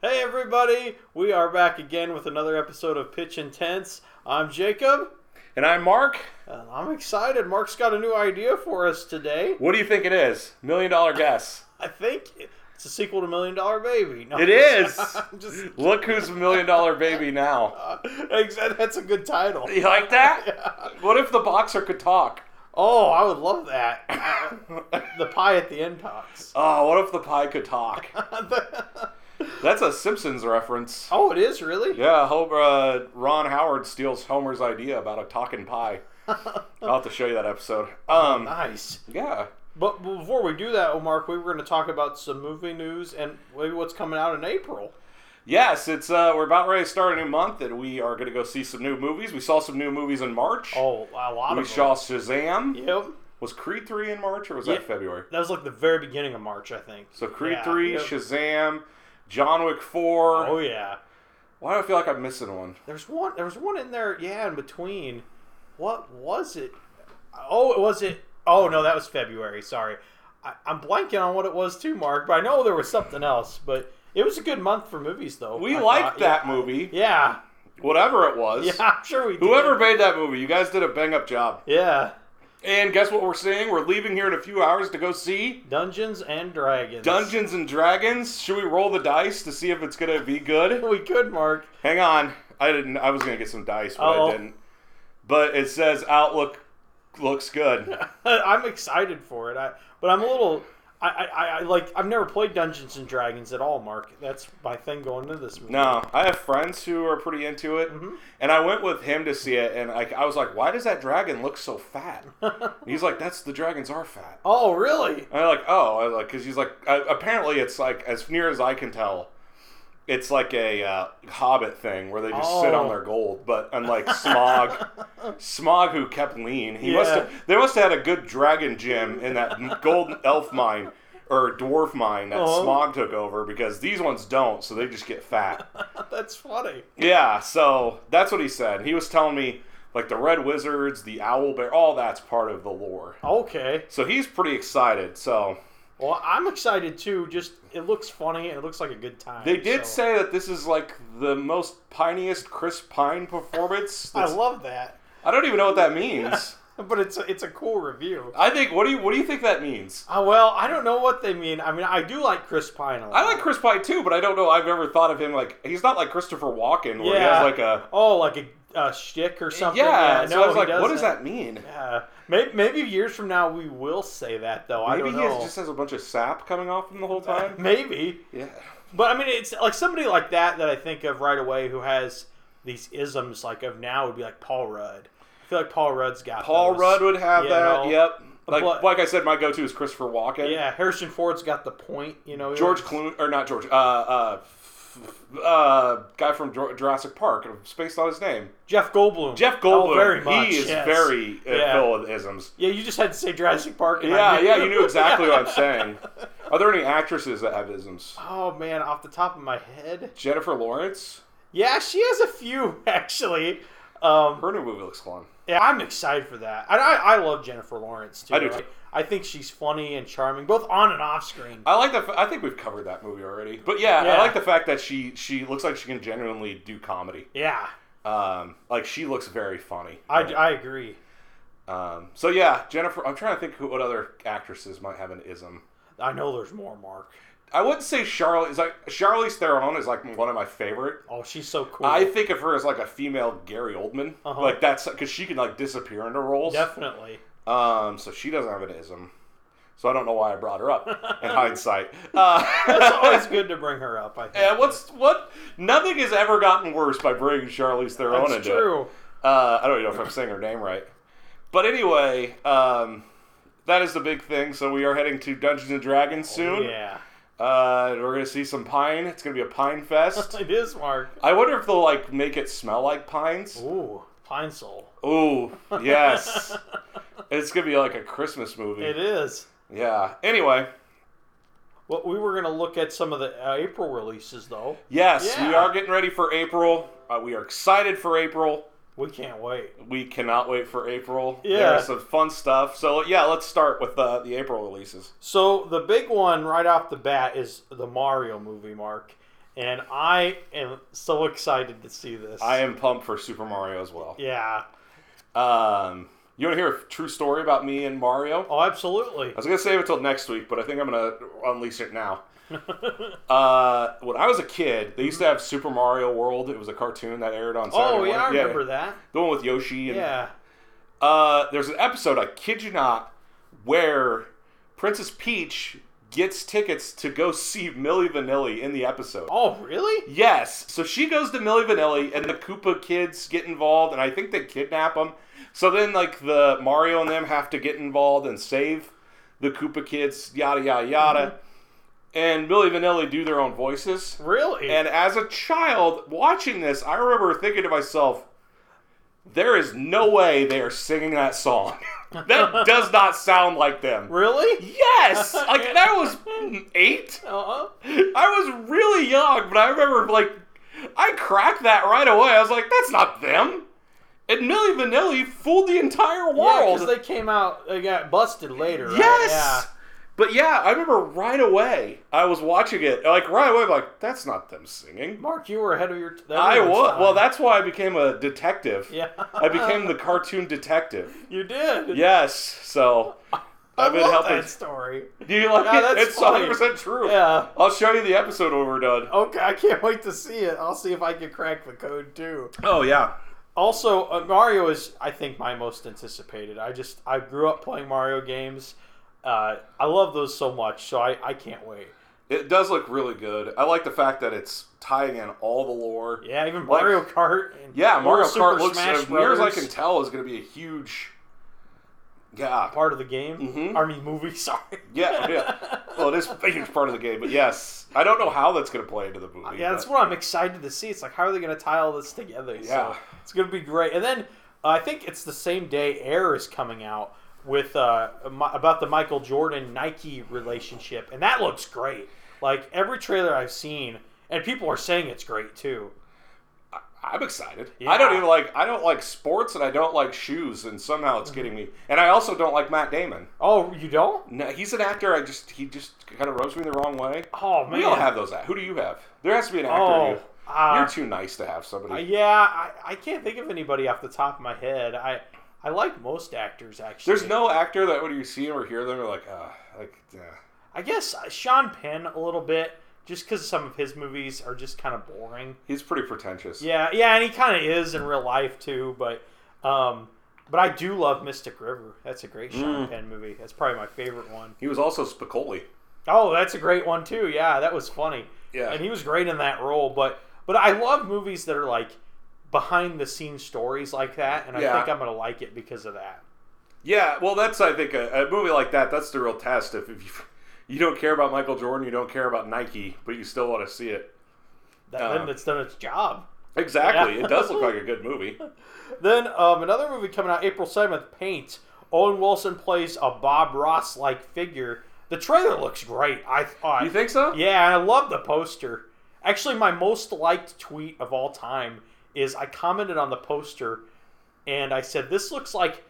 Hey everybody, we are back again with another episode of Pitch Intense. I'm Jacob, And I'm Marc. and I'm excited. Marc's got a new idea for us today. What do you think it is? Million dollar guess. I think it's a sequel to Million Dollar Baby. No, It is. Just, Look who's a million dollar baby now. uh, that's a good title. You like that? What if the boxer could talk? Oh, I would love that. The pie at the end talks. Oh, what if the pie could talk? That's a Simpsons reference. oh, it is really. Yeah, Homer, uh, Ron Howard steals Homer's idea about a talking pie. I'll have to show you that episode. Um, nice. yeah. But before we do that, Marc, we were going to talk about some movie news and maybe what's coming out in April. Yes, it's uh, we're about ready to start a new month, and we are going to go see some new movies. We saw some new movies in March. Oh, a lot we of them. We saw Shazam. Yep. Was Creed three in March or was Yeah. that February? That was like the very beginning of March, I think. So Creed Yeah, three, yep. Shazam, John Wick four. Oh yeah. Why do I feel like I'm missing one? There's one. There was one in there. Yeah, in between. What was it? Oh, it was it. Oh no, that was February. Sorry, I, I'm blanking on what it was too, Marc. But I know there was something else. But it was a good month for movies, though. We I liked thought. that yeah. movie, Yeah, whatever it was. yeah, I'm sure we. Did. Whoever made that movie, you guys did a bang up job. Yeah, And guess what we're seeing? We're leaving here in a few hours to go see Dungeons and Dragons. Dungeons and Dragons. Should we roll the dice to see if it's gonna be good? We could, Marc. Hang on. I didn't. I was gonna get some dice, but Uh-oh. I didn't. But it says Outlook looks good. I'm excited for it. I, but I'm a little. I, I, I like. I've never played Dungeons and Dragons at all, Marc. That's my thing going into this movie. No, I have friends who are pretty into it, Mm-hmm. and I went with him to see it, and I, I was like, "Why does that dragon look so fat?" He's like, "That's the dragons are fat." Oh, really? And I'm like, "Oh," I like, because he's like, uh, apparently it's like as near as I can tell, it's like a uh, Hobbit thing where they just sit on Oh. their gold. But unlike Smaug, Smaug who kept lean, he must have they must have had a good dragon gym in that gold elf mine. Or dwarf mine that Uh-huh. Smaug took over because these ones don't, so they just get fat. That's funny. Yeah, so that's what he said. He was telling me like the red wizards, the owl bear, all that's part of the lore. Okay. So he's pretty excited. So Well, I'm excited too. Just it looks funny. and It looks like a good time. they did so- say that this is like the most piniest Chris Pine performance. I love that, I don't even know what that means. but it's a, it's a cool review. I think what do you what do you think that means? Uh, well, I don't know what they mean. I mean, I do like Chris Pine a lot. I like Chris Pine too, but I don't know. I've ever thought of him like he's not like Christopher Walken, where he has like a Oh, like a, a shtick or something. yeah. so no, I was like, what does that mean? Yeah. Maybe, maybe years from now we will say that though. I Maybe don't he has, just has a bunch of sap coming off him the whole time. maybe. Yeah. But I mean, it's like somebody like that that I think of right away who has these isms like of now would be like Paul Rudd. I feel like Paul Rudd's got Paul those. Rudd would have that. know? Yep. Like, But- like I said, my go-to is Christopher Walken. Yeah, Harrison Ford's got the point. You know, George Clooney, or not George, uh, uh, uh, guy from Jurassic Park, spaced on his name. Jeff Goldblum. Jeff Goldblum. Oh, very much. He is yes. very uh, Yeah. full of isms. Yeah, you just had to say Jurassic Park. Yeah, yeah, you knew exactly what I'm saying. Are there any actresses that have isms? Oh man, off the top of my head, Jennifer Lawrence. yeah, she has a few actually. Um, Her new movie looks fun. yeah, I'm excited for that. I, I, I love Jennifer Lawrence too. I do, Like, too. I think she's funny and charming, both on and off screen. I like the. f- I think we've covered that movie already. But yeah, Yeah. I like the fact that she she looks like she can genuinely do comedy. Yeah, Um, like she looks very funny. I. I agree. Um, so yeah, Jennifer. I'm trying to think who, what other actresses might have an ism. I know there's more, Marc. I wouldn't say Charlotte is like Charlize Theron is like one of my favorite. Oh, she's so cool. I think of her as like a female Gary Oldman. Uh-huh. Like that's because she can like disappear into roles. Definitely. Um, so she doesn't have an ism. So I don't know why I brought her up in hindsight. Uh, It's always good to bring her up. I think. And what's what? Nothing has ever gotten worse by bringing Charlize Theron That's into it. true. Uh, I don't even know if I'm saying her name right. But anyway, um, that is the big thing. So we are heading to Dungeons and Dragons soon. Yeah, Uh, we're gonna see some pine. It's gonna be a pine fest. it is, Marc. I wonder if they'll like make it smell like pines. Ooh, Pine-Sol. Ooh, yes. it's gonna be like a Christmas movie. It is. Yeah. Anyway, Well, we were going to look at some of the uh, April releases, though. yes, we are getting ready for April. Uh, we are excited for April. We can't wait. We cannot wait for April. Yeah. There's some fun stuff. So yeah, let's start with uh, the April releases. So the big one right off the bat is the Mario movie, Marc. And I am so excited to see this. I am pumped for Super Mario as well. Yeah. Um, you want to hear a true story about me and Mario? Oh, absolutely. I was gonna save it till next week, but I think I'm gonna unleash it now. uh, when I was a kid, they used to have Super Mario World. It was a cartoon that aired on Saturday oh yeah, I morning. remember that. The one with Yoshi and Yeah. Uh, there's an episode, I kid you not, where Princess Peach gets tickets to go see Milli Vanilli in the episode. Oh really? Yes. So she goes to Milli Vanilli, and the Koopa kids get involved, and I think they kidnap them. So then, like, the Mario and them have to get involved and save the Koopa kids, yada, yada, yada. Mm-hmm. And Milli Vanilli do their own voices. Really? And as a child watching this, I remember thinking to myself, there is no way they are singing that song. that does not sound like them. really? Yes! Like, that was eight. Uh-huh. I was really young, but I remember, like, I cracked that right away. I was like, that's not them. And Milli Vanilli fooled the entire Yeah, world. because they came out, they got busted later. Right? yes! But yeah, I remember right away, I was watching it. Like, right away, I'm like, that's not them singing. Marc, you were ahead of your. Time. I was. time. Well, that's why I became a detective. Yeah. I became the cartoon detective. You did. Yes. So I I've been love helping. that story. Do you like Yeah, it? It's 100 percent true. Yeah. I'll show you the episode when we're done. Okay, I can't wait to see it. I'll see if I can crack the code too. Oh yeah. Also, uh, Mario is, I think, my most anticipated. I just, I grew up playing Mario games. Uh, I love those so much, so I, I can't wait. It does look really good. I like the fact that it's tying in all the lore. Yeah, even Like- Mario Kart. And Yeah, Mario Kart looks, Smash as near as I can tell, is going to be a huge. Yeah. part of the game. Mhm. I mean, movie. Sorry. Yeah, yeah. Well, it is a huge part of the game, but yes, I don't know how that's going to play into the movie. Yeah, that's what I'm excited to see. It's like, how are they going to tie all this together? Yeah. So it's going to be great. And then uh, I think it's the same day Air is coming out with uh, about the Michael Jordan Nike relationship, and that looks great. Like every trailer I've seen, and people are saying it's great too. I'm excited. Yeah. I don't even like. I don't like sports, and I don't like shoes, and somehow it's getting me. And I also don't like Matt Damon. Oh, you don't? No, he's an actor. I just he just kind of rubs me the wrong way. Oh man. We all have those. Who do you have? There has to be an actor. Oh, you, uh, you're too nice to have somebody. Uh, yeah, I, I can't think of anybody off the top of my head. I I like most actors actually. There's no actor that when you see him or hear them, you're like, ah, like, yeah. I guess uh, Sean Penn a little bit, just because some of his movies are just kind of boring. He's pretty pretentious. Yeah, yeah, and he kind of is in real life too. But um, but I do love Mystic River. That's a great Sean Mm. Penn movie. That's probably my favorite one. He was also Spicoli. Oh, that's a great one too. Yeah, that was funny. Yeah. and he was great in that role. But but I love movies that are like behind the scenes stories like that, and I Yeah. think I'm gonna like it because of that. Yeah, well, that's I think a, a movie like that. That's the real test. If, if you you don't care about Michael Jordan, you don't care about Nike, but you still want to see it. That, Uh. then it's done its job. Exactly. Yeah. It does look like a good movie. Then um, another movie coming out April seventh, Paint. Owen Wilson plays a Bob Ross like figure. The trailer looks great. I thought. You think so? Yeah, I love the poster. Actually, my most liked tweet of all time is I commented on the poster and I said, This looks like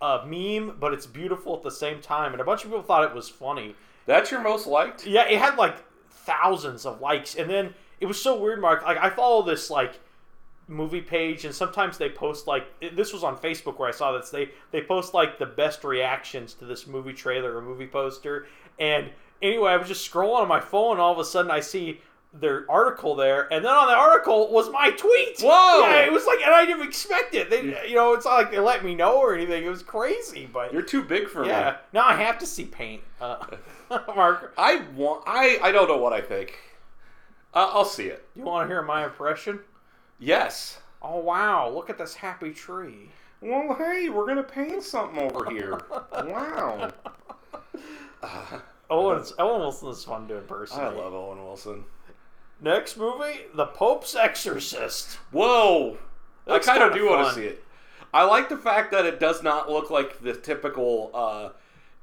a meme, but it's beautiful at the same time. And a bunch of people thought it was funny. That's your most liked? Yeah, it had like thousands of likes. And then it was so weird, Marc. Like, I follow this, like, movie page and sometimes they post like this was on facebook where i saw this they they post like the best reactions to this movie trailer or movie poster and anyway i was just scrolling on my phone and all of a sudden i see their article there and then on the article was my tweet Whoa! yeah it was like and i didn't expect it they you know it's not like they let me know or anything it was crazy but You're too big for yeah me. now i have to see paint uh, Marc I want. I I don't know what I think. Uh, I'll see it. you want to hear my impression Yes. oh wow look at this happy tree Well, hey, we're gonna paint something over here. wow. Owen, Owen Wilson is fun to impersonate. I love Owen Wilson. Next movie, The Pope's Exorcist. Whoa. I kind of do want to see it. I like the fact that it does not look like the typical uh,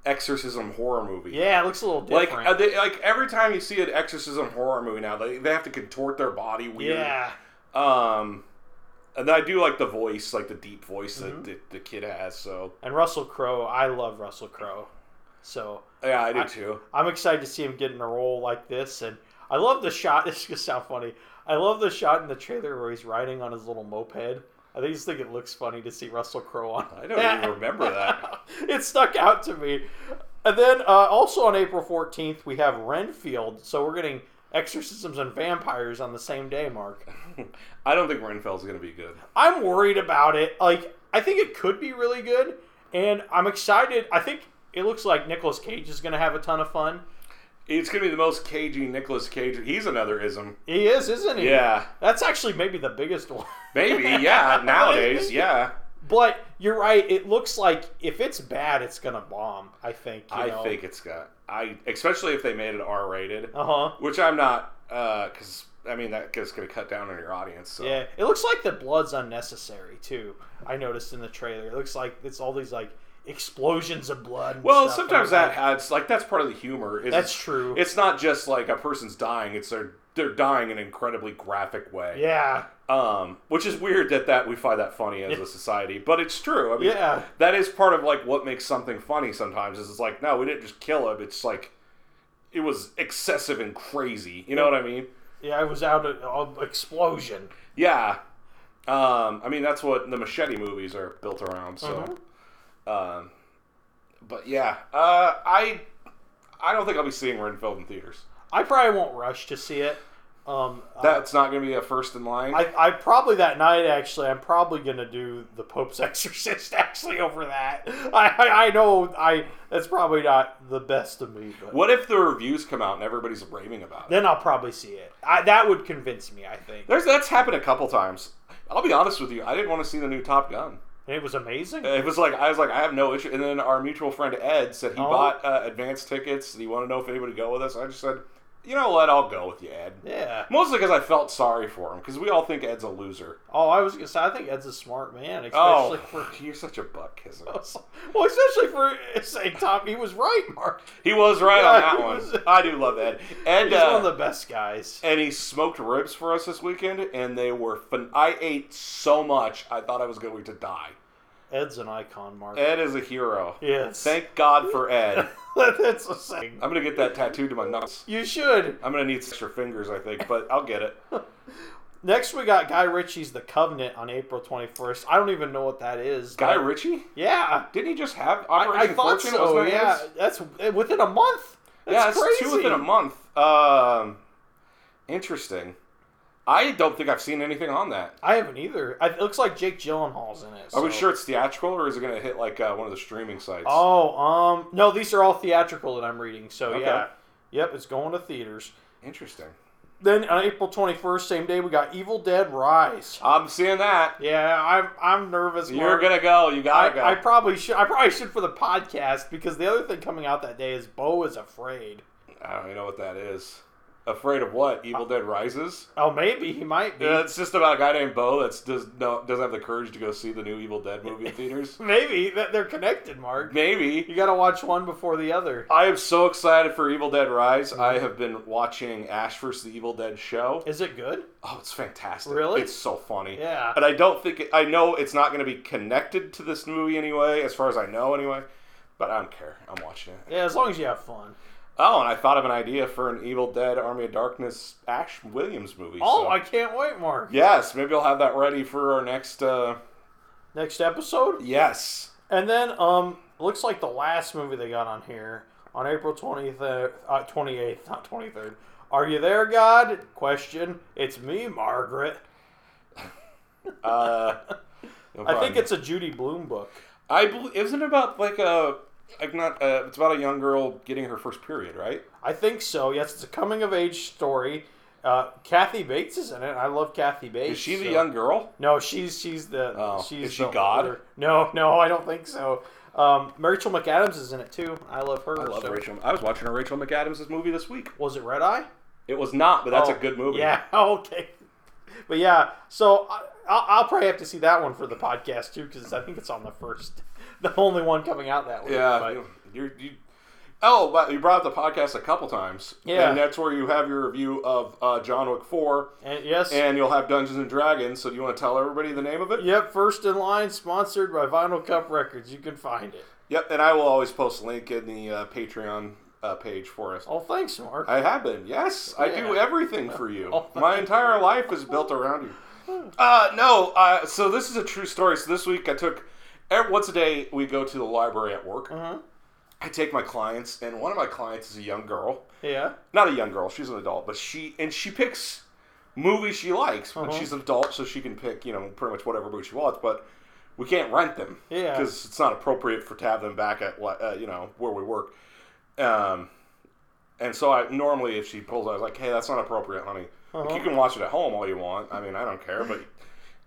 exorcism horror movie. Yeah, it looks a little Like different. uh, they, like every time you see an exorcism horror movie now, they, they have to contort their body weird. yeah, Um, and I do like the voice, like the deep voice Mm-hmm. that the, the kid has. So and Russell Crowe. I love Russell Crowe, so yeah, I do I- too. I'm excited to see him get in a role like this. And I love the shot. This is gonna sound funny. I love the shot in the trailer where he's riding on his little moped. I think just think it looks funny to see Russell Crowe on. I don't even remember that. it stuck out to me. And then uh, also on April 14th, we have Renfield. So we're getting exorcisms and vampires on the same day, Marc. I don't think Renfield's going to be good. I'm worried about it. Like, I think it could be really good. And I'm excited. I think it looks like Nicolas Cage is going to have a ton of fun. It's going to be the most cagey Nicolas Cage. He's another ism. He is, isn't he? Yeah. That's actually maybe the biggest one. Maybe, yeah. Nowadays, yeah. But you're right. It looks like if it's bad, it's gonna bomb. I think. You I know? think it's got. I especially if they made it R rated, Uh huh. which I'm not, because I mean that is going to cut down on your audience. So. Yeah. It looks like the blood's unnecessary too. I noticed in the trailer. It looks like it's all these like explosions of blood. Well, stuff. sometimes I'm that like, adds like that's part of the humor. Is That's true. It's not just like a person's dying; it's they're they're dying in an incredibly graphic way. Yeah. Um, which is weird that that we find that funny as a society, but it's true. I mean, Yeah. that is part of like what makes something funny. Sometimes is it's like, no, we didn't just kill him. It's like it was excessive and crazy. You know what I mean? Yeah. It was out of, of explosion. Yeah. Um, I mean, that's what the machete movies are built around. So, um, but yeah, uh, I I don't think I'll be seeing Renfield in theaters. I probably won't rush to see it. Um, That's not going to be a first in line. I, I probably that night actually I'm probably gonna do the Pope's Exorcist actually over that. I, I, I know I that's probably not the best of me, but what if the reviews come out and everybody's raving about it? then I'll probably see it. I, that would convince me. I think There's that's happened a couple times. I'll be honest with you. I didn't want to see the new Top Gun. It was amazing. It was like I was like I have no issue. And then our mutual friend Ed said he Oh. bought uh, advance tickets. and He wanted to know if anybody would go with us. I just said, you know what, I'll go with you, Ed. yeah. Mostly because I felt sorry for him because we all think Ed's a loser. Oh, I was gonna say I think Ed's a smart man, Oh, especially for. you're such a butt kisser. Well, especially for saying Tom, he was right, Marc. He was right Yeah, on that one. I do love Ed. And He's uh, one of the best guys. and he smoked ribs for us this weekend, and they were fun. I ate so much, I thought I was going to die. Ed's an icon, Marc. Ed is a hero. Yes. Thank God for Ed. That's a saying. I'm gonna get that tattooed to my nuts. You should. I'm gonna need extra fingers, I think, but I'll get it. Next, we got Guy Ritchie's The Covenant on April 21st. I don't even know what that is. Guy but- Ritchie? Yeah. Didn't he just have I, Operation I thought Fortune? so. Yeah. his? That's uh, within a month. That's yeah, it's crazy. two within a month. Um, interesting. I don't think I've seen anything on that. I haven't either. I, it looks like Jake Gyllenhaal's in it. Are we sure it's theatrical or is it going to hit like uh, one of the streaming sites? Oh, um, no, these are all theatrical that I'm reading. So Okay. yeah, yep, it's going to theaters. Interesting. Then on April 21st, same day, we got Evil Dead Rise. I'm seeing that. Yeah, I'm I'm nervous. You're Marc. gonna go. You gotta go. I, I probably should. I probably should for the podcast because the other thing coming out that day is Beau is afraid. I don't even know what that is. Afraid of what? Evil uh, Dead Rises? Oh, maybe he might be. Yeah, it's just about a guy named Beau that does no doesn't have the courage to go see the new Evil Dead movie in theaters. Maybe that they're connected, Marc. Maybe. You got to watch one before the other. I am so excited for Evil Dead Rise. I mm-hmm. have been watching Ash vs. the Evil Dead show. Is it good? Oh, it's fantastic. Really? It's so funny. Yeah. And I don't think it, I know it's not going to be connected to this movie anyway, as far as I know anyway. But I don't care. I'm watching it. Yeah, as long as you have fun. Oh, and I thought of an idea for an Evil Dead Army of Darkness Ash Williams movie. Oh, so- I can't wait, Marc. Yes, maybe I'll have that ready for our next. Uh, Next episode. yes. And then, um, looks like the last movie they got on here on April 23rd, uh, 28th, not 23rd. Are you there, God? Question. It's me, Margaret. Uh, no I think it's a Judy Blume book. I believe isn't it about like a like not uh, it's about a young girl getting her first period, right? I think so. Yes, it's a coming of age story. Uh, Kathy Bates is in it. I love Kathy Bates. Is she the so- young girl? No, she's she's the. Oh, she's is she the God? older- No, no, I don't think so. Um, Rachel McAdams is in it too. I love her. I love so- Rachel. I was watching a Rachel McAdams' movie this week. Was it Red Eye? It was not, but that's Oh, a good movie. Yeah. Okay. But yeah, so I, I'll, I'll probably have to see that one for the podcast too because I think it's on the first, the only one coming out that week. Yeah. But- you- You're, you, oh, but you brought up the podcast a couple times. Yeah. And that's where you have your review of uh, John Wick 4, and yes. and you'll have Dungeons and Dragons. So do you want to tell everybody the name of it? Yep, first in line, sponsored by Vinyl Cup Records. You can find it. Yep. And I will always post a link in the uh, Patreon uh, page for us. Oh, thanks, Marc. I have been. Yes, I do everything for you. Oh, My entire life is built around you. Uh, no. Uh, so this is a true story. So this week I took. Every, once a day we go to the library at work. uh-huh. I take my clients, and one of my clients is a young girl. Yeah. Not a young girl. She's an adult, but she and she picks movies she likes. But Uh-huh. she's an adult, so she can pick you know pretty much whatever movie she wants. But we can't rent them Yeah. because it's not appropriate for to have them back at what uh, you know where we work. Um, and so I normally if she pulls, I was like, hey, that's not appropriate, honey. Uh-huh. you can watch it at home all you want. I mean, I don't care. But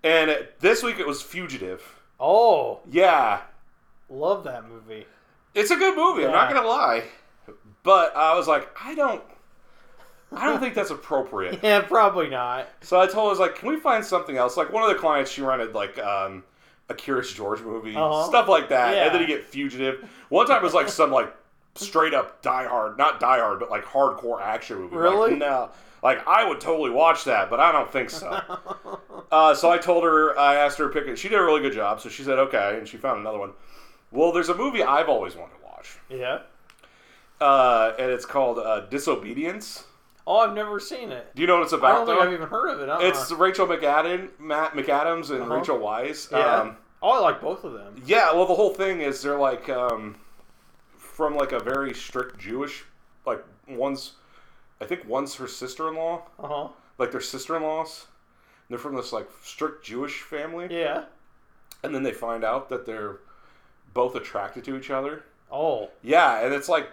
and this week it was Fugitive. Oh, Yeah, love that movie. it's a good movie. I'm not Yeah. gonna lie, but I was like, I don't, I don't think that's appropriate. Yeah, probably not. So I told her, I was like, can we find something else? Like one of the clients, she rented like um, a Curious George movie, Uh-huh. stuff like that, Yeah. and then you get Fugitive. One time it was like some like straight up Die Hard, not Die Hard, but like hardcore action movie. Like, Really? no. Like I would totally watch that, but I don't think so. uh, so I told her, I asked her to pick it. She did a really good job, so she said okay, and she found another one. Well, there's a movie I've always wanted to watch, Yeah. uh, and it's called uh, Disobedience. Oh, I've never seen it. Do you know what it's about? I about? don't think though? I've even heard of it. Uh-uh. It's Rachel McAdam, Matt McAdams, and Uh-huh. Rachel Weisz. yeah. Um, oh, I like both of them. yeah. Well, the whole thing is they're like um, from like a very strict Jewish, like one's, I think one's her sister-in-law, Uh huh. like they're sister-in-laws. They're from this like strict Jewish family, Yeah. and then they find out that they're both attracted to each other. Oh. Yeah, and it's like,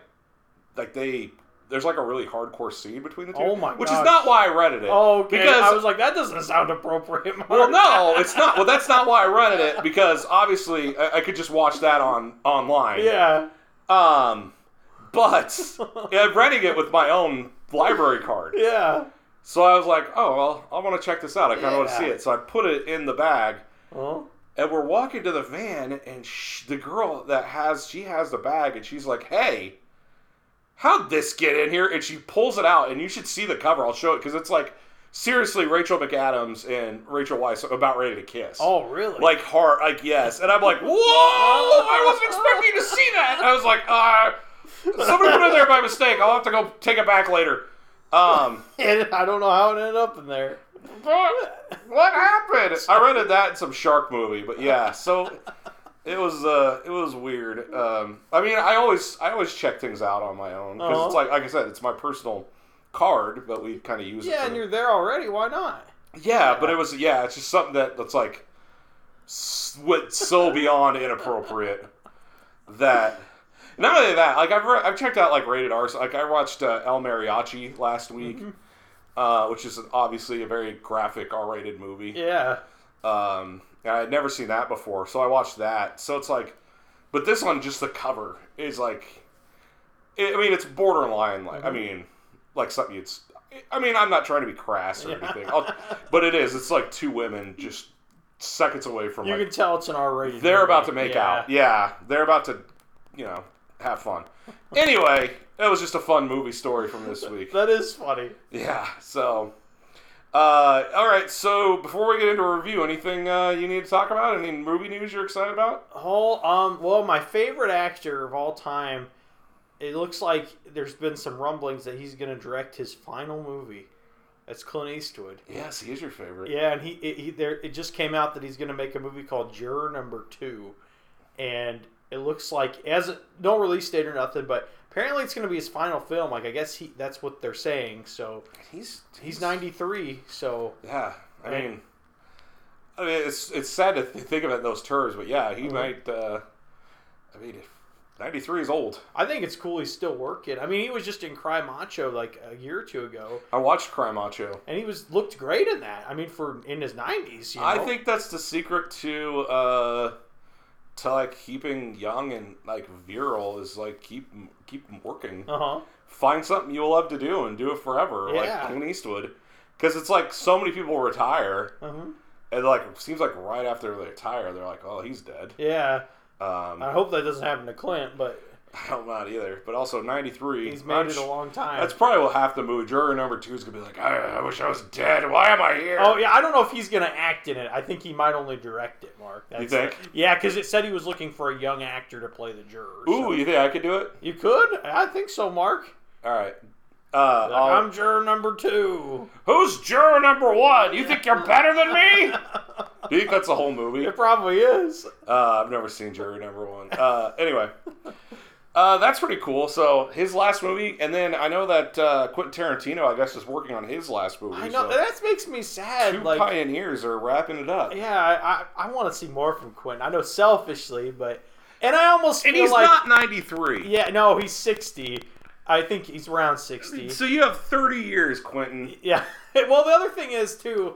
like they. There's like a really hardcore scene between the two. Oh my Which gosh. is not why I rented it. Okay. Because I was like, that doesn't sound appropriate. Marc. Well, no, it's not. Well, that's not why I rented it because obviously I, I could just watch that on online. Yeah. Um, but yeah, I'm renting it with my own library card. Yeah. So I was like, oh well, I want to check this out. I kind of want to see it. So I put it in the bag, Oh. and we're walking to the van, and sh- the girl that has she has the bag, and she's like, hey. How'd this get in here? And she pulls it out, and you should see the cover. I'll show it because it's like seriously Rachel McAdams and Rachel Weisz about ready to kiss. Oh, really? like hard, like yes, and I'm like, whoa! I wasn't expecting to see that. I was like, uh, somebody put it there by mistake. I'll have to go take it back later. Um, And I don't know how it ended up in there. what, what happened? I rented that in some shark movie, but yeah, so it was uh, it was weird. Um, I mean, I always I always check things out on my own because it's Uh-huh. like like I said, it's my personal card, but we kind of use it. Yeah, and you're there already. Why not? Yeah, but it was yeah, it's just something that that's like went so beyond inappropriate that not only that, like I've re- I've checked out like rated R. Like I watched uh, El Mariachi last week, uh, which is obviously a very graphic R-rated movie. Yeah. Um, and I had never seen that before, so I watched that. So it's like, but this one, just the cover is like, I mean, it's borderline. Like, I mean, like something it's. I mean, I'm not trying to be crass or anything, I'll, but it is. It's like two women just seconds away from You like can tell it's an R-rated. they're movie. about to make Yeah. out. Yeah, they're about to, you know, have fun. Anyway, that was just a fun movie story from this week. That is funny. Yeah. So, uh, all right. So before we get into a review, anything uh, you need to talk about? Any movie news you're excited about? Oh, um, well, my favorite actor of all time. It looks like there's been some rumblings that he's going to direct his final movie. That's Clint Eastwood. Yes, he is your favorite. Yeah, and he, it, he there it just came out that he's going to make a movie called Juror Number Two, and it looks like as no release date or nothing, but apparently it's going to be his final film. Like I guess he that's what they're saying. So He's he's 93. So Yeah. I Right. mean, I mean, it's it's sad to th- think of it in those terms, but yeah, he Mhm. might. Uh, I mean, 93 is old. I think it's cool he's still working. I mean, he was just in Cry Macho like a year or two ago, I watched Cry Macho. and he was looked great in that. I mean, for in his 90s, you know. I think that's the secret to uh to like keeping young and like virile is like keep keep working. Uh huh. Find something you love to do and do it forever, like Yeah. Clint Eastwood. Because it's like so many people retire, Uh huh. and like it seems like right after they retire, they're like, "Oh, he's dead." Yeah. Um, I hope that doesn't happen to Clint, but I'm not either. But also 93. He's made I'm it a long time. That's probably what half the movie. Juror number two is gonna be like, I, I wish I was dead. Why am I here? Oh yeah, I don't know if he's gonna act in it. I think he might only direct it, Marc. That's, think? Yeah, because it said he was looking for a young actor to play the juror. Ooh, so- you think I could do it? you could? I think so, Marc. All right. Uh, Like, I'm juror number two. who's juror number one? You think you're better than me? Do you think that's the whole movie? It probably is. Uh, I've never seen juror Number One. Uh, anyway, uh, that's pretty cool. So his last movie, and then I know that uh, Quentin Tarantino, I guess, is working on his last movie. I know so that makes me sad. two like, pioneers are wrapping it up. yeah, I, I, I want to see more from Quentin. I know selfishly, but and I almost And feel he's like not 93. yeah, no, he's sixty. I think he's around sixty. So you have 30 years, Quentin. Yeah. Well, the other thing is too,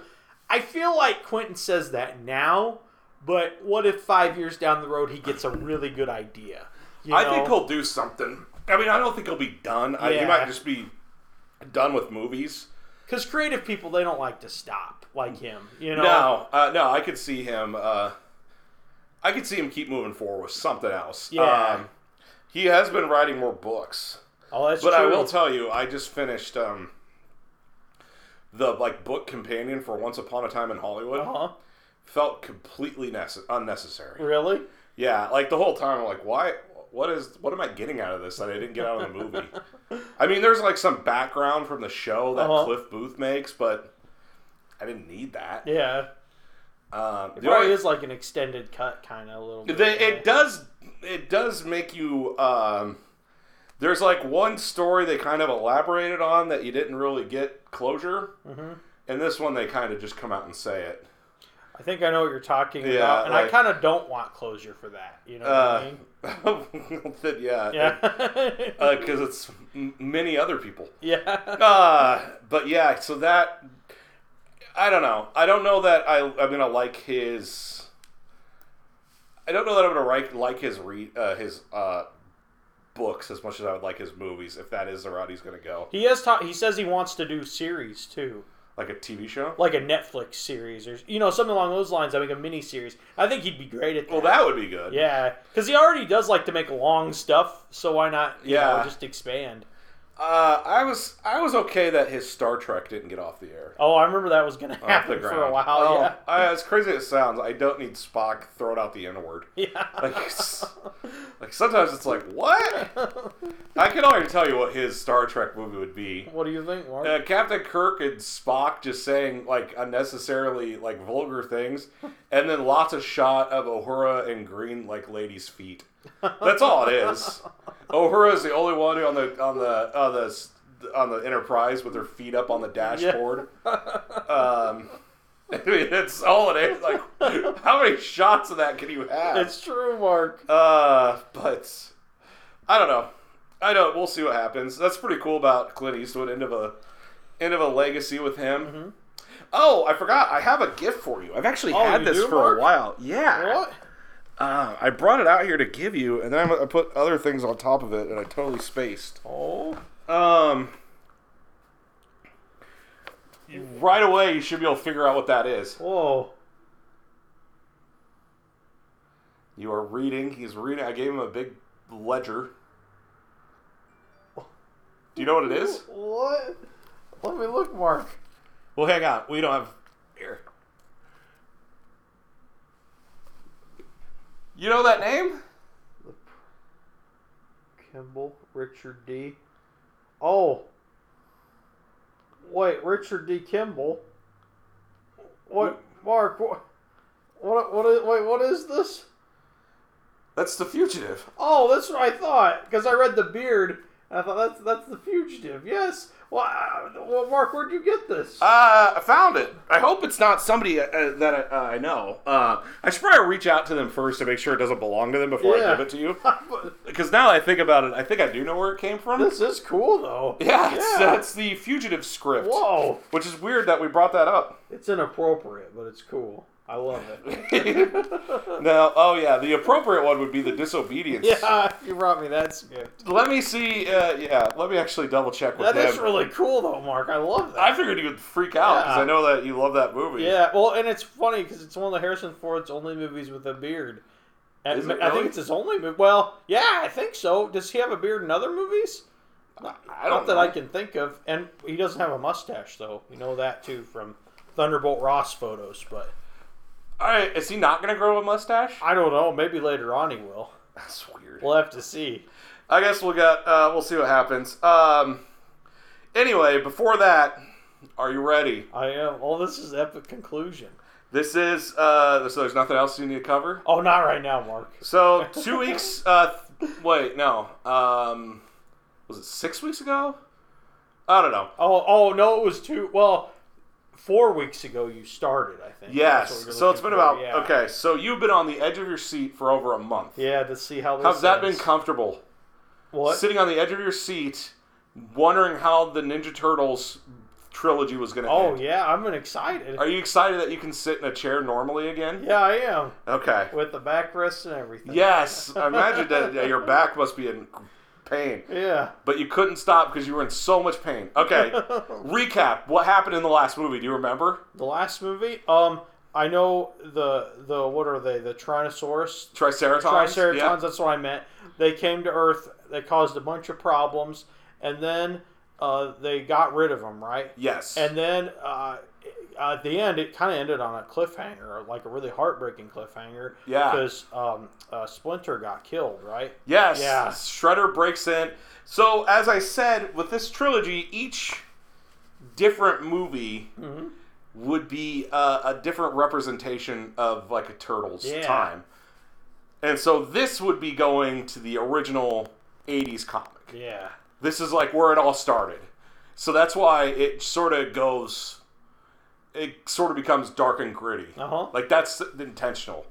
I feel like Quentin says that now, but what if five years down the road he gets a really good idea? You I know? think he'll do something. I mean, I don't think he'll be done. I, he might just be done with movies. because creative people they don't like to stop like him. You know. No, uh, no, I could see him. Uh, I could see him keep moving forward with something else. Yeah. Um, he has been writing more books, Oh, that's but true. I will tell you, I just finished um, the like book companion for Once Upon a Time in Hollywood. Uh-huh. Felt completely nece- unnecessary. Really? Yeah, like the whole time, I'm like, why? What is? What am I getting out of this that I didn't get out of the movie? I mean, there's like some background from the show that Uh-huh. Cliff Booth makes, but I didn't need that. Yeah. Um, It the probably is like an extended cut, kind of a little. Bit. They, it does it does make you um, there's like one story they kind of elaborated on that you didn't really get closure hmm and this one they kind of just come out and say it I think I know what you're talking Yeah, about, and I kind of don't want closure for that. You know what I uh, mean? that- yeah Yeah. because it's m- many other people yeah. uh, but yeah so that i don't know i don't know that I, i'm gonna like his i don't know that i'm gonna like, like his re, uh, his uh, books as much as i would like his movies if that is the route he's gonna go He has ta- He says he wants to do series too, like a tv show like a Netflix series or you know something along those lines. I mean, a mini series. I think he'd be great at that. well that would be good yeah, because he already does like to make long stuff. So why not? You Yeah. know, just expand. Uh, i was i was okay that his star trek didn't get off the air Oh, I remember that was going to happen for a while. Oh, Yeah. I, as crazy as it sounds i don't need spock throwing out the n-word Yeah. like, like sometimes it's like what I can already tell you what his Star Trek movie would be. what do you think, Marc? Uh, Captain Kirk and Spock just saying like unnecessarily like vulgar things, and then lots of shot of Uhura and green like ladies' feet. That's all it is. Uhura is the only one on the on the on the on the Enterprise with her feet up on the dashboard. Um, I mean, that's all it is. Like, how many shots of that can you have? it's true, Marc. Uh, but I don't know. I don't. We'll see what happens. That's pretty cool about Clint Eastwood. End of a end of a legacy with him. Mm-hmm. Oh, I forgot. I have a gift for you. I've actually Oh, had this do, for Marc? a while. Yeah. What? Uh, I brought it out here to give you, and then I I put other things on top of it, and I totally spaced. Oh, Um. Right away, you should be able to figure out what that is. whoa. You are reading. He's reading. I gave him a big ledger. Do you know what it is? What? Let me look, Marc. Well, hang on. We don't have here. You know that name? Kimball, Richard D. Oh. Wait, Richard D. Kimball. What, Marc? What? What? What is? Wait, what is this? That's the fugitive. Oh, that's what I thought. Because I read the beard, and I thought that's that's the fugitive. Yes. Well, uh, well, Marc, where'd you get this? Uh, I found it. I hope it's not somebody uh, uh, that I, uh, I know. Uh, I should probably reach out to them first to make sure it doesn't belong to them before I give it to you. Because now that I think about it, I think I do know where it came from. this is cool, though. yeah, it's, Yeah. that's the fugitive script. Whoa. Which is weird that we brought that up. It's inappropriate, but it's cool. I love it. now, oh yeah, the appropriate one would be the disobedience. yeah, you brought me that gift. Let me see. Uh, yeah, let me actually double check with That is really cool, though, Marc. I love that. I figured you would freak out because Yeah. I know that you love that movie. Yeah, well, and it's funny because it's one of the Harrison Ford's only movies with a beard. And Is it I really? think it's his only movie. Well, yeah, I think so. Does he have a beard in other movies? Not, I don't not that know. I can think of. And he doesn't have a mustache, though. You know that too from Thunderbolt Ross photos. But All right, is he not going to grow a mustache? I don't know. Maybe later on he will. That's weird. We'll have to see. I guess we'll get uh, we'll see what happens. Um, anyway, before that, are you ready? I am. Oh, this is epic conclusion. This is uh, so there's nothing else you need to cover. Oh, not right now, Marc. So two weeks. Uh, wait, no. Um, was it six weeks ago? I don't know. Oh, oh no, it was two. Well, four weeks ago you started. I think. Yes. So it's been for, about yeah. okay. So you've been on the edge of your seat for over a month. Yeah, to see how How's that been comfortable? what? Sitting on the edge of your seat, wondering how the Ninja Turtles trilogy was going to Oh end. yeah, I'm excited. Are you excited that you can sit in a chair normally again? Yeah, I am Okay. with the backrest and everything. Yes, I imagine that yeah, your back must be in pain, Yeah. but you couldn't stop because you were in so much pain. Okay, recap. What happened in the last movie? Do you remember? The last movie, um, I know the the what are they? The Tyrannosaurus, Triceratons. Triceratons. Yeah. That's what I meant. They came to Earth. They caused a bunch of problems, and then uh, they got rid of them, right? Yes. And then uh, at the end, it kind of ended on a cliffhanger, like a really heartbreaking cliffhanger. Yeah. Because um, uh, Splinter got killed, right? yes. Yeah. Shredder breaks in. So as I said, with this trilogy, each different movie Mm-hmm. would be uh, a different representation of like a turtle's Yeah. time. And so this would be going to the original 80s comic. Yeah. This is like where it all started. So that's why it sort of goes it sort of becomes dark and gritty. Uh huh. Like that's intentional.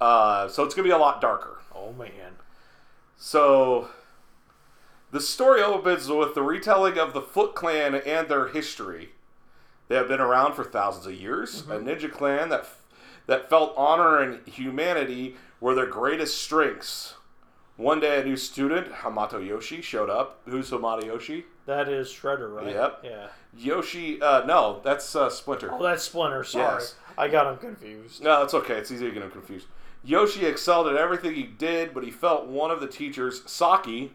Uh, so it's going to be a lot darker. Oh man. So the story opens with the retelling of the Foot Clan and their history. They have been around for thousands of years. A ninja clan that that felt honor and humanity were their greatest strengths. One day, a new student, Hamato Yoshi, showed up. Who's Hamato Yoshi? That is Shredder, right? Yep. Yeah. Yoshi, uh, no, that's uh, Splinter. Oh, that's Splinter. Sorry, Yes. I got him confused. No, it's okay. It's easy to get him confused. Yoshi excelled at everything he did, but he felt one of the teachers, Saki,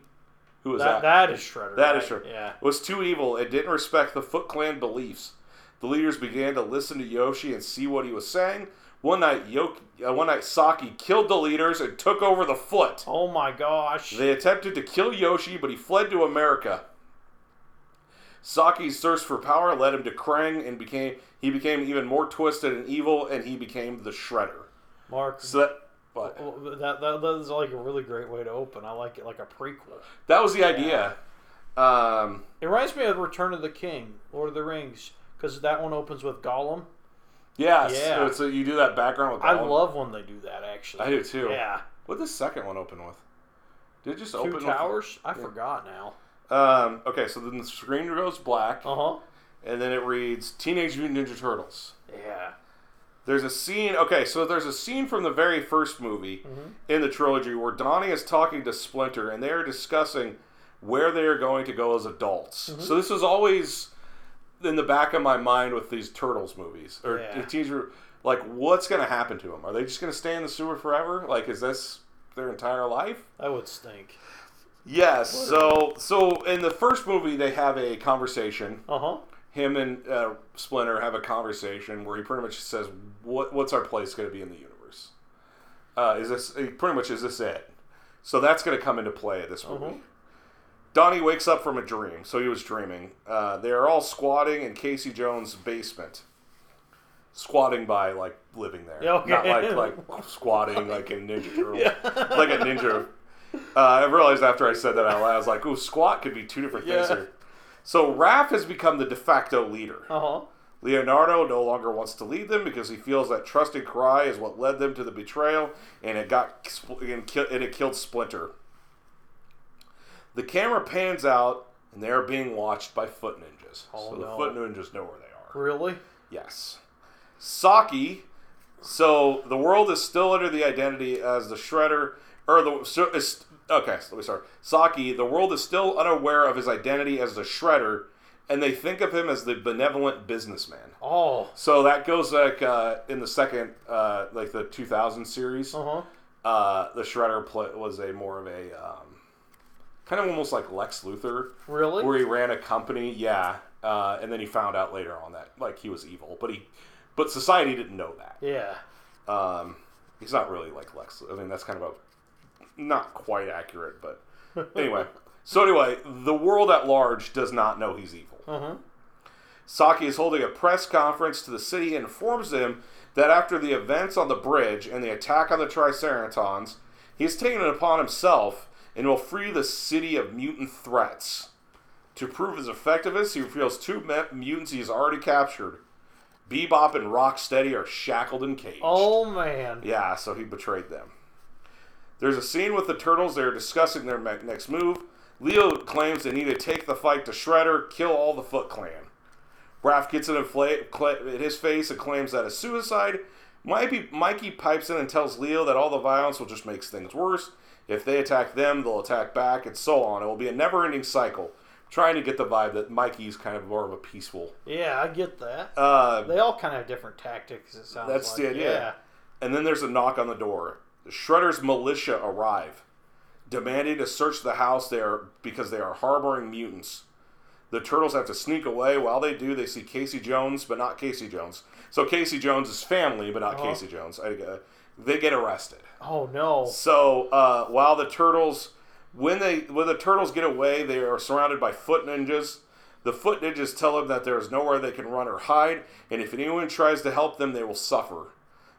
who was That, that? is Shredder. That right? is true. Yeah. Was too evil and didn't respect the Foot Clan beliefs. The leaders began to listen to Yoshi and see what he was saying. One night, Yoki, uh, one night Saki killed the leaders and took over the Foot. Oh my gosh. They attempted to kill Yoshi, but he fled to America. Saki's thirst for power led him to Krang and became he became even more twisted and evil, and he became the Shredder. Marc. So that, but well, that, that that is like a really great way to open. I like it like a prequel. that was the idea. Um, It reminds me of Return of the King, Lord of the Rings, because that one opens with Gollum. yes, Yeah. so, you do that background with. I love when they do that. Actually, I do too. Yeah. What did the second one open with? Did it just Two open with- towers. I forgot now. Um, okay, so then the screen goes black, Uh huh. and then it reads Teenage Mutant Ninja Turtles. Yeah. There's a scene. Okay, so there's a scene from the very first movie in the trilogy where Donnie is talking to Splinter, and they are discussing where they are going to go as adults. So this was always in the back of my mind with these Turtles movies or Yeah. teaser. Like, what's going to happen to them? Are they just going to stay in the sewer forever? Like, is this their entire life? That would stink. Yes. So, so in the first movie, they have a conversation Uh huh. him and uh, Splinter have a conversation where he pretty much says, "What what's our place going to be in the universe? Uh, is this pretty much is this it?" So that's going to come into play at this movie. Mhm. Donnie wakes up from a dream, so he was dreaming. Uh, they are all squatting in Casey Jones' basement, squatting by like living there, Yeah, okay. not like like squatting like in Ninja Turtles, like a ninja. Uh, I realized after I said that out loud, I was like, "Ooh, squat could be two different things Yeah. here." So Raph has become the de facto leader. Uh huh. Leonardo no longer wants to lead them because he feels that trusting Karai is what led them to the betrayal, and it got spl- and, ki- and it killed Splinter. The camera pans out, and they are being watched by foot ninjas. Oh, so the no. foot ninjas know where they are. Really? Yes. Saki. So the world is still under the identity as the Shredder, or the so is, okay. So let me start. Saki. The world is still unaware of his identity as the Shredder, and they think of him as the benevolent businessman. Oh. So that goes like uh, in the second, uh, like the 2000 series. Uh huh. Uh, the Shredder play, was a more of a um, kind of almost like Lex Luthor, Really? where he ran a company. Yeah, uh, and then he found out later on that like he was evil, but he, but society didn't know that. yeah. Um, he's not really like Lex. I mean, that's kind of a not quite accurate, but anyway. So anyway, the world at large does not know he's evil. Uh-huh. Saki is holding a press conference to the city and informs them that after the events on the bridge and the attack on the Triceratons, he has taken it upon himself and will free the city of mutant threats. To prove his effectiveness, he reveals two mutants he has already captured. Bebop and Rocksteady are shackled and caged. Oh man. Yeah, so he betrayed them. There's a scene with the turtles. They're discussing their next move. Leo claims they need to take the fight to Shredder, kill all the Foot Clan. Raph gets it in, fla- cla- in his face and claims that it's suicide. Mikey, Mikey pipes in and tells Leo that all the violence will just make things worse. If they attack them, they'll attack back, and so on. It will be a never-ending cycle. Trying to get the vibe that Mikey's kind of more of a peaceful. Yeah, I get that. Uh, They all kind of have different tactics. It sounds That's like. the idea. And then there's a knock on the door. Shredder's militia arrive, demanding to search the house there because they are harboring mutants. The turtles have to sneak away. While they do, they see Casey Jones, but not Casey Jones. So Casey Jones is family, but not Uh-huh. Casey Jones. I, uh, they get arrested. Oh no. So uh, while the turtles, when they when the turtles get away, they are surrounded by foot ninjas. The foot ninjas tell them that there is nowhere they can run or hide, and if anyone tries to help them, they will suffer.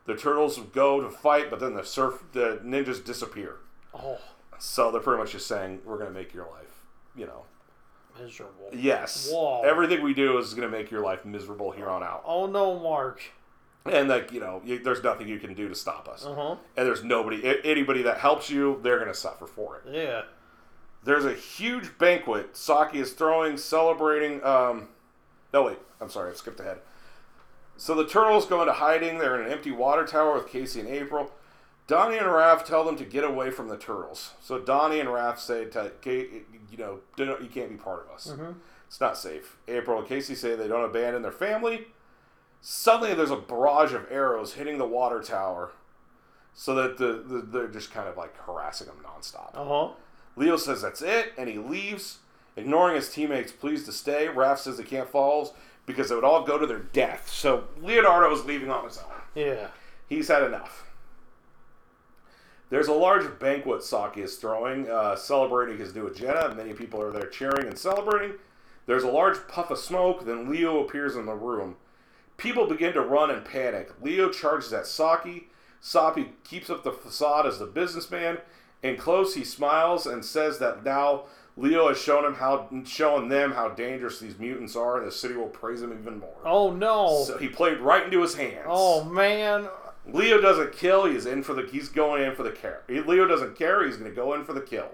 The turtles go to fight, but then the surf the ninjas disappear. Oh, So they're pretty much just saying, "We're going to make your life, you know." miserable. Yes, Whoa. everything we do is going to make your life miserable here on out, Oh no, Marc. and like you know, you, there's nothing you can do to stop us, Uh huh. and there's nobody, anybody that helps you, they're going to suffer for it. Yeah. There's a huge banquet Saki is throwing, celebrating. Um, no, wait. I'm sorry. I skipped ahead. So the turtles go into hiding. They're in an empty water tower with Casey and April. Donnie and Raph tell them to get away from the turtles. So Donnie and Raph say, to, you know, you can't be part of us. It's not safe. April and Casey say they don't abandon their family. Suddenly, there's a barrage of arrows hitting the water tower, so that the, the they're just kind of like harassing them nonstop. Uh huh. Leo says that's it, and he leaves, ignoring his teammates' pleas to stay. Raph says they can't follow because they would all go to their death. So Leonardo is leaving on his own. Yeah. He's had enough. There's a large banquet Saki is throwing, uh, celebrating his new agenda. Many people are there cheering and celebrating. There's a large puff of smoke, then Leo appears in the room. People begin to run and panic. Leo charges at Saki. Saki keeps up the facade as the businessman. In close, he smiles and says that now Leo has shown him how, shown them how dangerous these mutants are, and the city will praise him even more. Oh no. So he played right into his hands. oh man. Leo doesn't kill. He's in for the. He's going in for the care. Leo doesn't care. He's going to go in for the kill.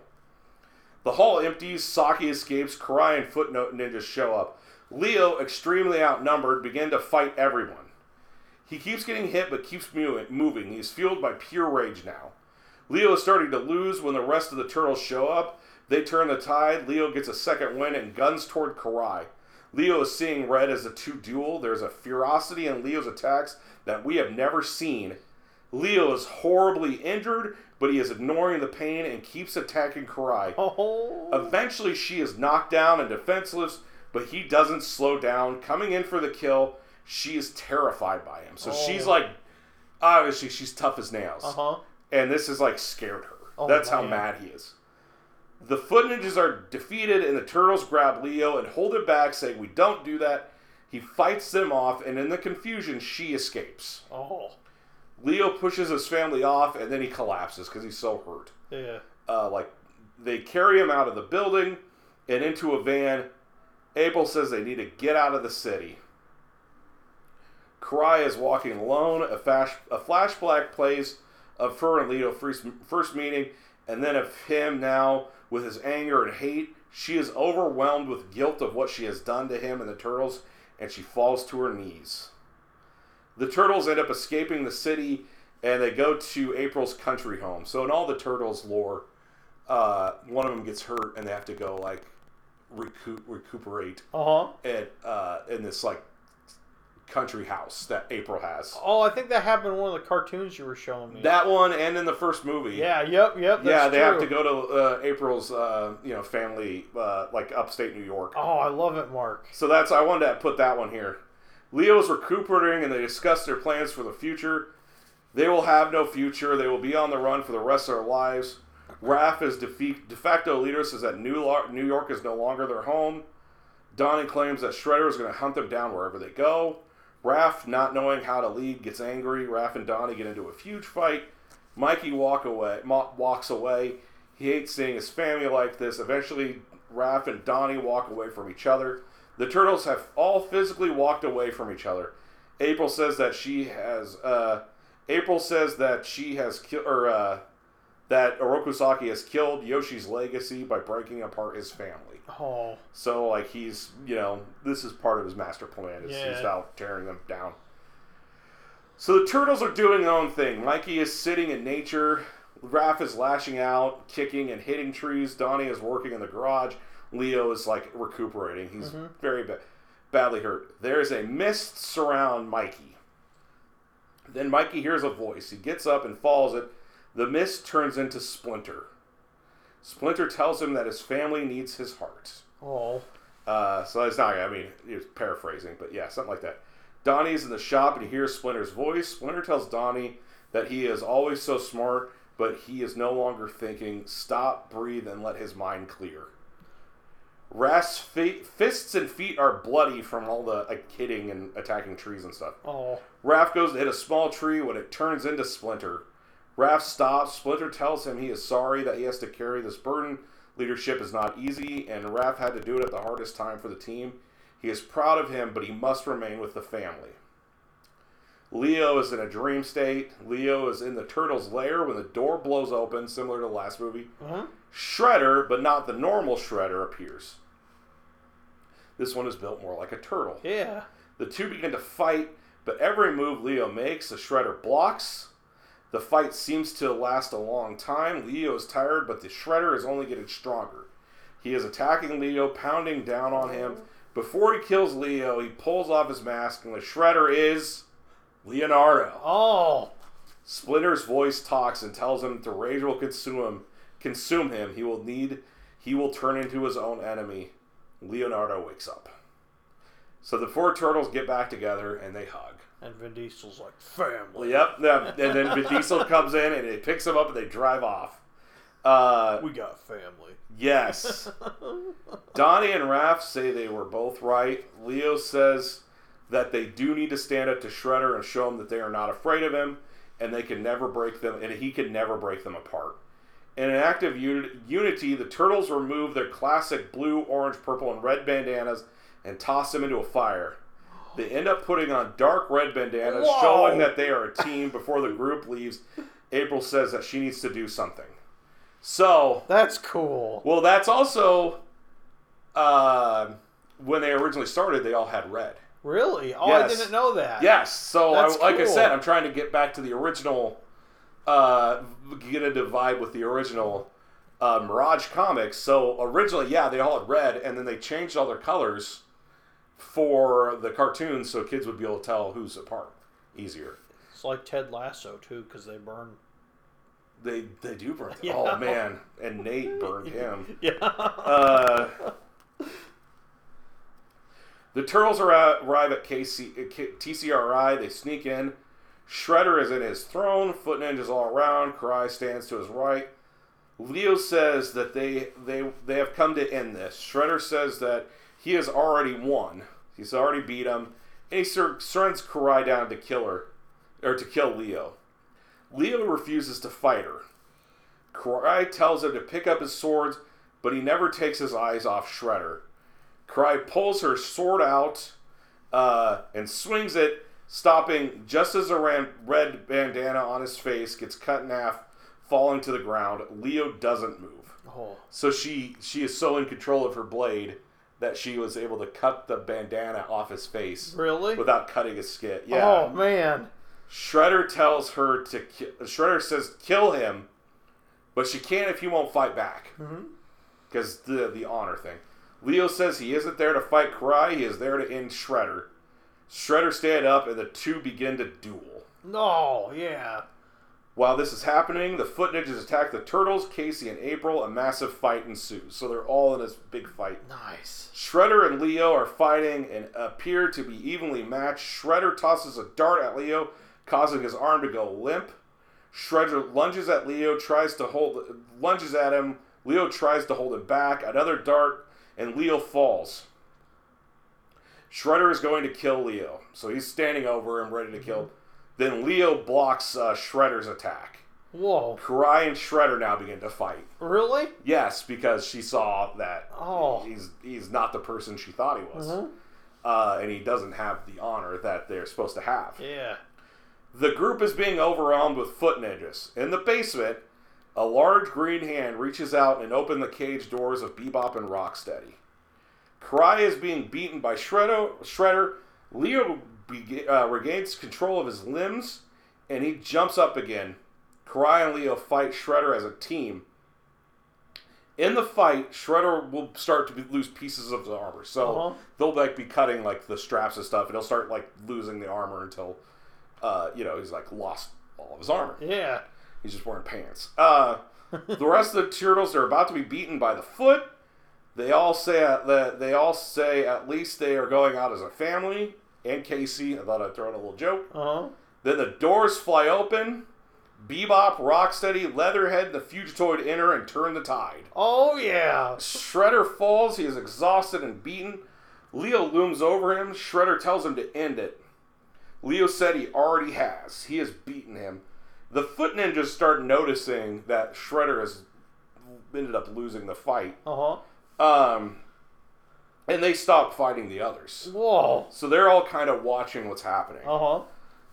The hall empties. Saki escapes. Karai and Footnote Ninjas show up. Leo, extremely outnumbered, begin to fight everyone. He keeps getting hit, but keeps moving. He's fueled by pure rage now. Leo is starting to lose when the rest of the turtles show up. They turn the tide. Leo gets a second win and guns toward Karai. Leo is seeing red as the two duel. There's a ferocity in Leo's attacks that we have never seen. Leo is horribly injured, but he is ignoring the pain and keeps attacking Karai. Oh. Eventually, she is knocked down and defenseless, but he doesn't slow down. Coming in for the kill, she is terrified by him. So Oh. she's like, obviously, she's tough as nails. Uh huh. And this has like scared her. Oh, That's how mad he is. The foot ninjas are defeated, and the turtles grab Leo and hold him back, saying, We don't do that. He fights them off, and in the confusion, she escapes. Oh. Leo pushes his family off, and then he collapses because he's so hurt. Yeah. Uh, like, they carry him out of the building and into a van. April says they need to get out of the city. Karai is walking alone. A, flash, a flashback plays of her and Leo first, first meeting, and then of him now with his anger and hate. She is overwhelmed with guilt of what she has done to him and the turtles, and she falls to her knees. The turtles end up escaping the city, and they go to April's country home. So in all the turtles lore, uh, one of them gets hurt, and they have to go like recoup, recuperate Uh huh. at uh, in this like country house that April has. Oh, I think that happened in one of the cartoons you were showing me. That one and in the first movie. yeah, yep, yep. Yeah, they true. have to go to uh, April's, uh, you know, family, uh, like upstate New York. Oh, I love it, Marc. So that's I wanted to put that one here. Leo's recuperating, and they discuss their plans for the future. They will have no future. They will be on the run for the rest of their lives. Raph, is defe- de facto leader, says that New, Lo- New York is no longer their home. Donnie claims that Shredder is going to hunt them down wherever they go. Raph, not knowing how to lead, gets angry. Raph and Donnie get into a huge fight. Mikey walk away, walks away. He hates seeing his family like this. Eventually, Raph and Donnie walk away from each other. The turtles have all physically walked away from each other. April says that she has. Uh, April says that she has killed, or uh, that Oroku Saki has killed Yoshi's legacy by breaking apart his family. Oh, So like he's you know this is part of his master plan. Is he's out tearing them down. So the turtles are doing their own thing. Mikey is sitting in nature. Raph is lashing out, kicking and hitting trees. Donnie is working in the garage. Leo is like recuperating. He's mm-hmm. very ba- badly hurt. There is a mist surround Mikey. Then Mikey hears a voice. He gets up and follows it. The mist turns into Splinter. Splinter tells him that his family needs his heart. oh, Uh, so it's not, I mean, he was paraphrasing, but yeah, something like that. Donnie's in the shop and he hears Splinter's voice. Splinter tells Donnie that he is always so smart, but he is no longer thinking. Stop, breathe, and let his mind clear. Raph's fi- fists and feet are bloody from all the like, hitting and attacking trees and stuff. oh, Raph goes to hit a small tree when it turns into Splinter. Raph stops. Splinter tells him he is sorry that he has to carry this burden. Leadership is not easy, and Raph had to do it at the hardest time for the team. He is proud of him, but he must remain with the family. Leo is in a dream state. Leo is in the turtle's lair when the door blows open, similar to the last movie. Mhm. Shredder, but not the normal Shredder, appears. This one is built more like a turtle. yeah. The two begin to fight, but every move Leo makes, the Shredder blocks. The fight seems to last a long time. Leo is tired, but the Shredder is only getting stronger. He is attacking Leo, pounding down on him. Before he kills Leo, he pulls off his mask, and the Shredder is Leonardo. Oh, Splinter's voice talks and tells him the rage will consume him. Consume him. He will need. He will turn into his own enemy. Leonardo wakes up. So the four turtles get back together and they hug. And Vin Diesel's like family. Yep. And then Vin Diesel comes in and it picks him up and they drive off. Uh, We got family. yes. Donnie and Raph say they were both right. Leo says that they do need to stand up to Shredder and show him that they are not afraid of him, and they can never break them, and he can never break them apart. In an act of uni- unity, the turtles remove their classic blue, orange, purple, and red bandanas and toss them into a fire. They end up putting on dark red bandanas, Whoa. showing that they are a team before the group leaves. April says that she needs to do something. So, That's cool. well, that's also uh, when they originally started. They all had red. Really? Oh, I didn't know that. Yes. So, I, like I said, I'm trying to get back to the original. Uh, get into vibe with the original uh, Mirage comics. So originally, yeah, they all had red, and then they changed all their colors for the cartoons, so kids would be able to tell who's apart easier. It's like Ted Lasso too, because they burn. They they do burn. Yeah. Oh man, and Nate burned him. Yeah. Uh, the Turtles arrive at KC, TCRI. They sneak in. Shredder is in his throne. Foot ninjas all around. Karai stands to his right. Leo says that they they they have come to end this. Shredder says that he has already won. He's already beat him, and he sur- sends Karai down to kill her, or to kill Leo. Leo refuses to fight her. Karai tells him to pick up his swords, but he never takes his eyes off Shredder. Karai pulls her sword out uh, and swings it, stopping just as a ran- red bandana on his face gets cut in half, falling to the ground. Leo doesn't move. oh. So she she is so in control of her blade that she was able to cut the bandana off his face Really? without cutting his skin. Yeah. Oh man. Shredder tells her to. Ki- Shredder says kill him, but she can't if he won't fight back. Mm-hmm. Because the the honor thing. Leo says he isn't there to fight Karai. He is there to end Shredder. Shredder stand up, and the two begin to duel. No, yeah. While this is happening, the Foot Ninjas attack the Turtles, Casey, and April. A massive fight ensues. So they're all in this big fight. Nice. Shredder and Leo are fighting and appear to be evenly matched. Shredder tosses a dart at Leo, causing his arm to go limp. Shredder lunges at Leo, tries to hold lunges at him. Leo tries to hold it back. Another dart, and Leo falls. Shredder is going to kill Leo, so he's standing over him, ready to kill. Mm-hmm. Then Leo blocks uh, Shredder's attack. Whoa. Karai and Shredder now begin to fight. Really? Yes, because she saw that Oh. he's he's not the person she thought he was, Mhm. uh, and he doesn't have the honor that they're supposed to have. Yeah. The group is being overwhelmed with foot ninjas. In the basement, a large green hand reaches out and opens the cage doors of Bebop and Rocksteady. Karai is being beaten by Shredder. Shredder. Leo bega- uh, regains control of his limbs, and he jumps up again. Karai and Leo fight Shredder as a team. In the fight, Shredder will start to be, lose pieces of his armor. So Uh-huh. they'll like be cutting like the straps and stuff, and he'll start like losing the armor until, uh, you know, he's like lost all of his armor. Yeah. He's just wearing pants. Uh, the rest of the turtles are about to be beaten by the foot. They all say that they all say at least they are going out as a family. And Casey, I thought I'd throw in a little joke. Uh huh. Then the doors fly open. Bebop, Rocksteady, Leatherhead, and the Fugitoid enter and turn the tide. Oh yeah. Shredder falls. He is exhausted and beaten. Leo looms over him. Shredder tells him to end it. Leo said he already has. He has beaten him. The Foot Ninjas start noticing that Shredder has ended up losing the fight. Uh huh. Um, and they stop fighting the others. Whoa. So they're all kind of watching what's happening. Uh huh.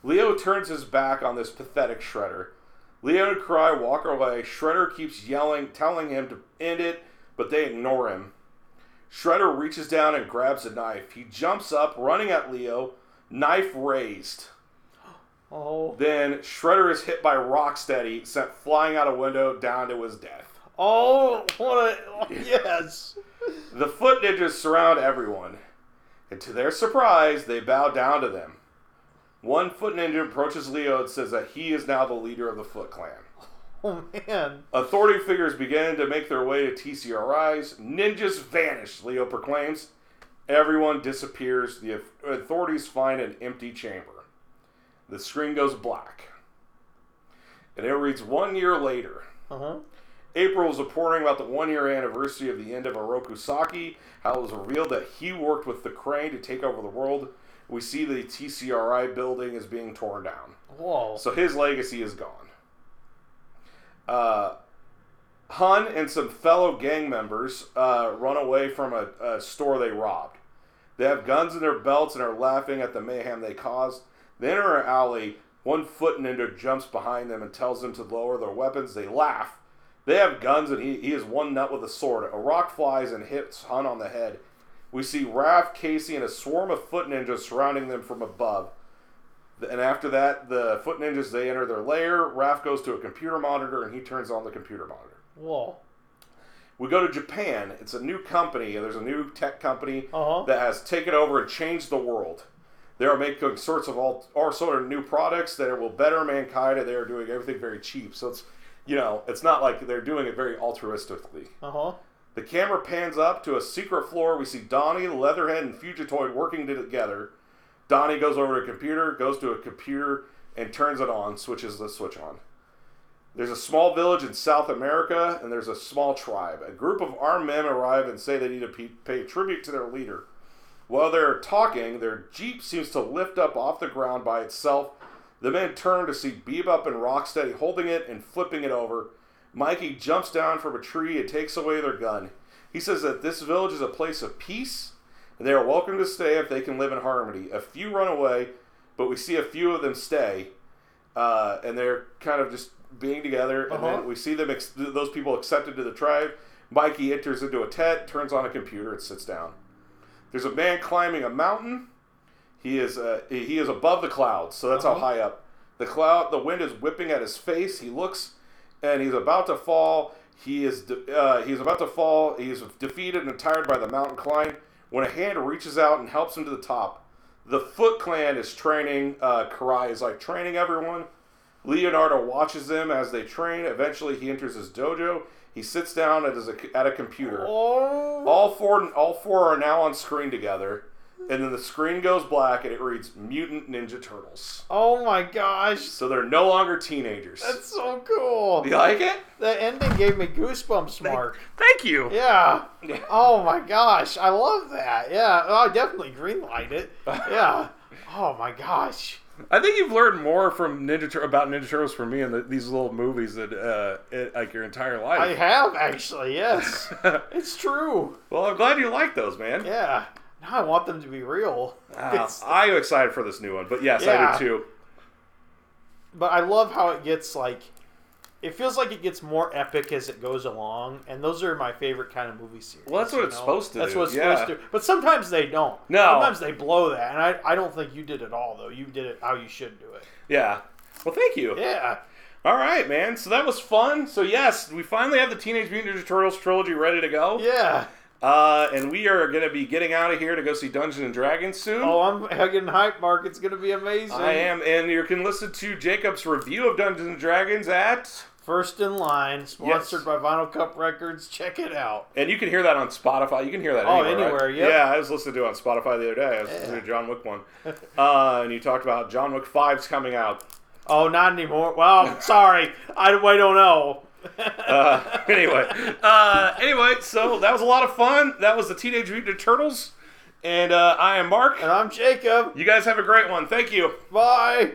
Leo turns his back on this pathetic Shredder. Leo and Karai walk away. Shredder keeps yelling, telling him to end it, but they ignore him. Shredder reaches down and grabs a knife. He jumps up, running at Leo, knife raised. Oh. Then Shredder is hit by Rocksteady, sent flying out a window down to his death. Oh. What a. Yes. The Foot Ninjas surround everyone, and to their surprise, they bow down to them. One Foot Ninja approaches Leo and says that he is now the leader of the Foot Clan. Oh man. Authority figures begin to make their way to TCRIs. Ninjas vanish, Leo proclaims. Everyone disappears. The authorities find an empty chamber. The screen goes black. And it reads one year later. Uh huh. April was reporting about the one year anniversary of the end of Oroku Saki, how it was revealed that he worked with the Kraang to take over the world. We see the TCRI building is being torn down. Whoa. So his legacy is gone. Uh, Hun and some fellow gang members uh, run away from a, a store they robbed. They have guns in their belts and are laughing at the mayhem they caused. They enter an alley. One foot ninja jumps behind them and tells them to lower their weapons. They laugh. They have guns and he, he is one nut with a sword. A rock flies and hits Hun on the head. We see Raph, Casey, and a swarm of foot ninjas surrounding them from above. And after that, the foot ninjas they enter their lair. Raph goes to a computer monitor and he turns on the computer monitor. Whoa. We go to Japan. It's a new company. There's a new tech company Uh-huh. that has taken over and changed the world. They are making sorts of all, all sort of new products that will better mankind, and they are doing everything very cheap. So it's, you know, it's not like they're doing it very altruistically. Uh huh. The camera pans up to a secret floor. We see Donnie, Leatherhead, and Fugitoid working together. Donnie goes over to a computer, goes to a computer, and turns it on, switches the switch on. There's a small village in South America, and there's a small tribe. A group of armed men arrive and say they need to pay tribute to their leader. While they're talking, their jeep seems to lift up off the ground by itself. The men turn to see Bebop and Rocksteady holding it and flipping it over. Mikey jumps down from a tree and takes away their gun. He says that this village is a place of peace, and they are welcome to stay if they can live in harmony. A few run away, but we see a few of them stay, uh, and they're kind of just being together. And Uh-huh. then we see them, ex- those people accepted to the tribe. Mikey enters into a tent, turns on a computer, and sits down. There's a man climbing a mountain. He is uh, he is above the clouds, so that's how Uh-huh. high up. The cloud, the wind is whipping at his face. He looks, and he's about to fall. He is de- uh, he's about to fall. He is defeated and tired by the mountain climb. When a hand reaches out and helps him to the top, the Foot Clan is training. Uh, Karai is like training everyone. Leonardo watches them as they train. Eventually, he enters his dojo. He sits down at, his, at a computer. Oh, All four, all four are now on screen together, and then the screen goes black and it reads "Mutant Ninja Turtles." oh my gosh. So they're no longer teenagers. That's so cool. you like it? The ending gave me goosebumps, Marc. Thank you. Yeah. Yeah. Oh my gosh, I love that. Yeah, oh, I definitely greenlight it. Yeah. Oh my gosh. I think you've learned more from Ninja Tur- about Ninja Turtles from me in the, these little movies that uh, it, like your entire life. I have actually. Yes, it's true. well, I'm glad you like those, man. Yeah. Now I want them to be real. Uh, I'm excited for this new one, but yes, I Yeah. do too. but I love how it gets like. It feels like it gets more epic as it goes along, and those are my favorite kind of movie series. Well, that's what it's supposed to That's do, what it's yeah. supposed to. But sometimes they don't. No. Sometimes they blow that, and I, I don't think you did it all though. You did it how you should do it. Yeah. Well, thank you. Yeah. All right, man. So that was fun. So yes, we finally have the Teenage Mutant Ninja Turtles trilogy ready to go. Yeah. Uh, and we are going to be getting out of here to go see Dungeons and Dragons soon. Oh, I'm getting hype, Marc. It's gonna be amazing. I am, and you can listen to Jacob's review of Dungeons and Dragons at, First in line, sponsored Yes. by Vinyl Cup Records. Check it out. and you can hear that on Spotify. You can hear that Oh, anywhere. right? yep. Yeah, I was listening to it on Spotify the other day. I was listening to John Wick one, uh, and you talked about John Wick 5's coming out. Oh, not anymore. Well, sorry. I, I don't know. Uh, anyway, uh, anyway, so that was a lot of fun. That was the Teenage Mutant Turtles, and uh, I am Marc. And I'm Jacob. You guys have a great one. Thank you. Bye.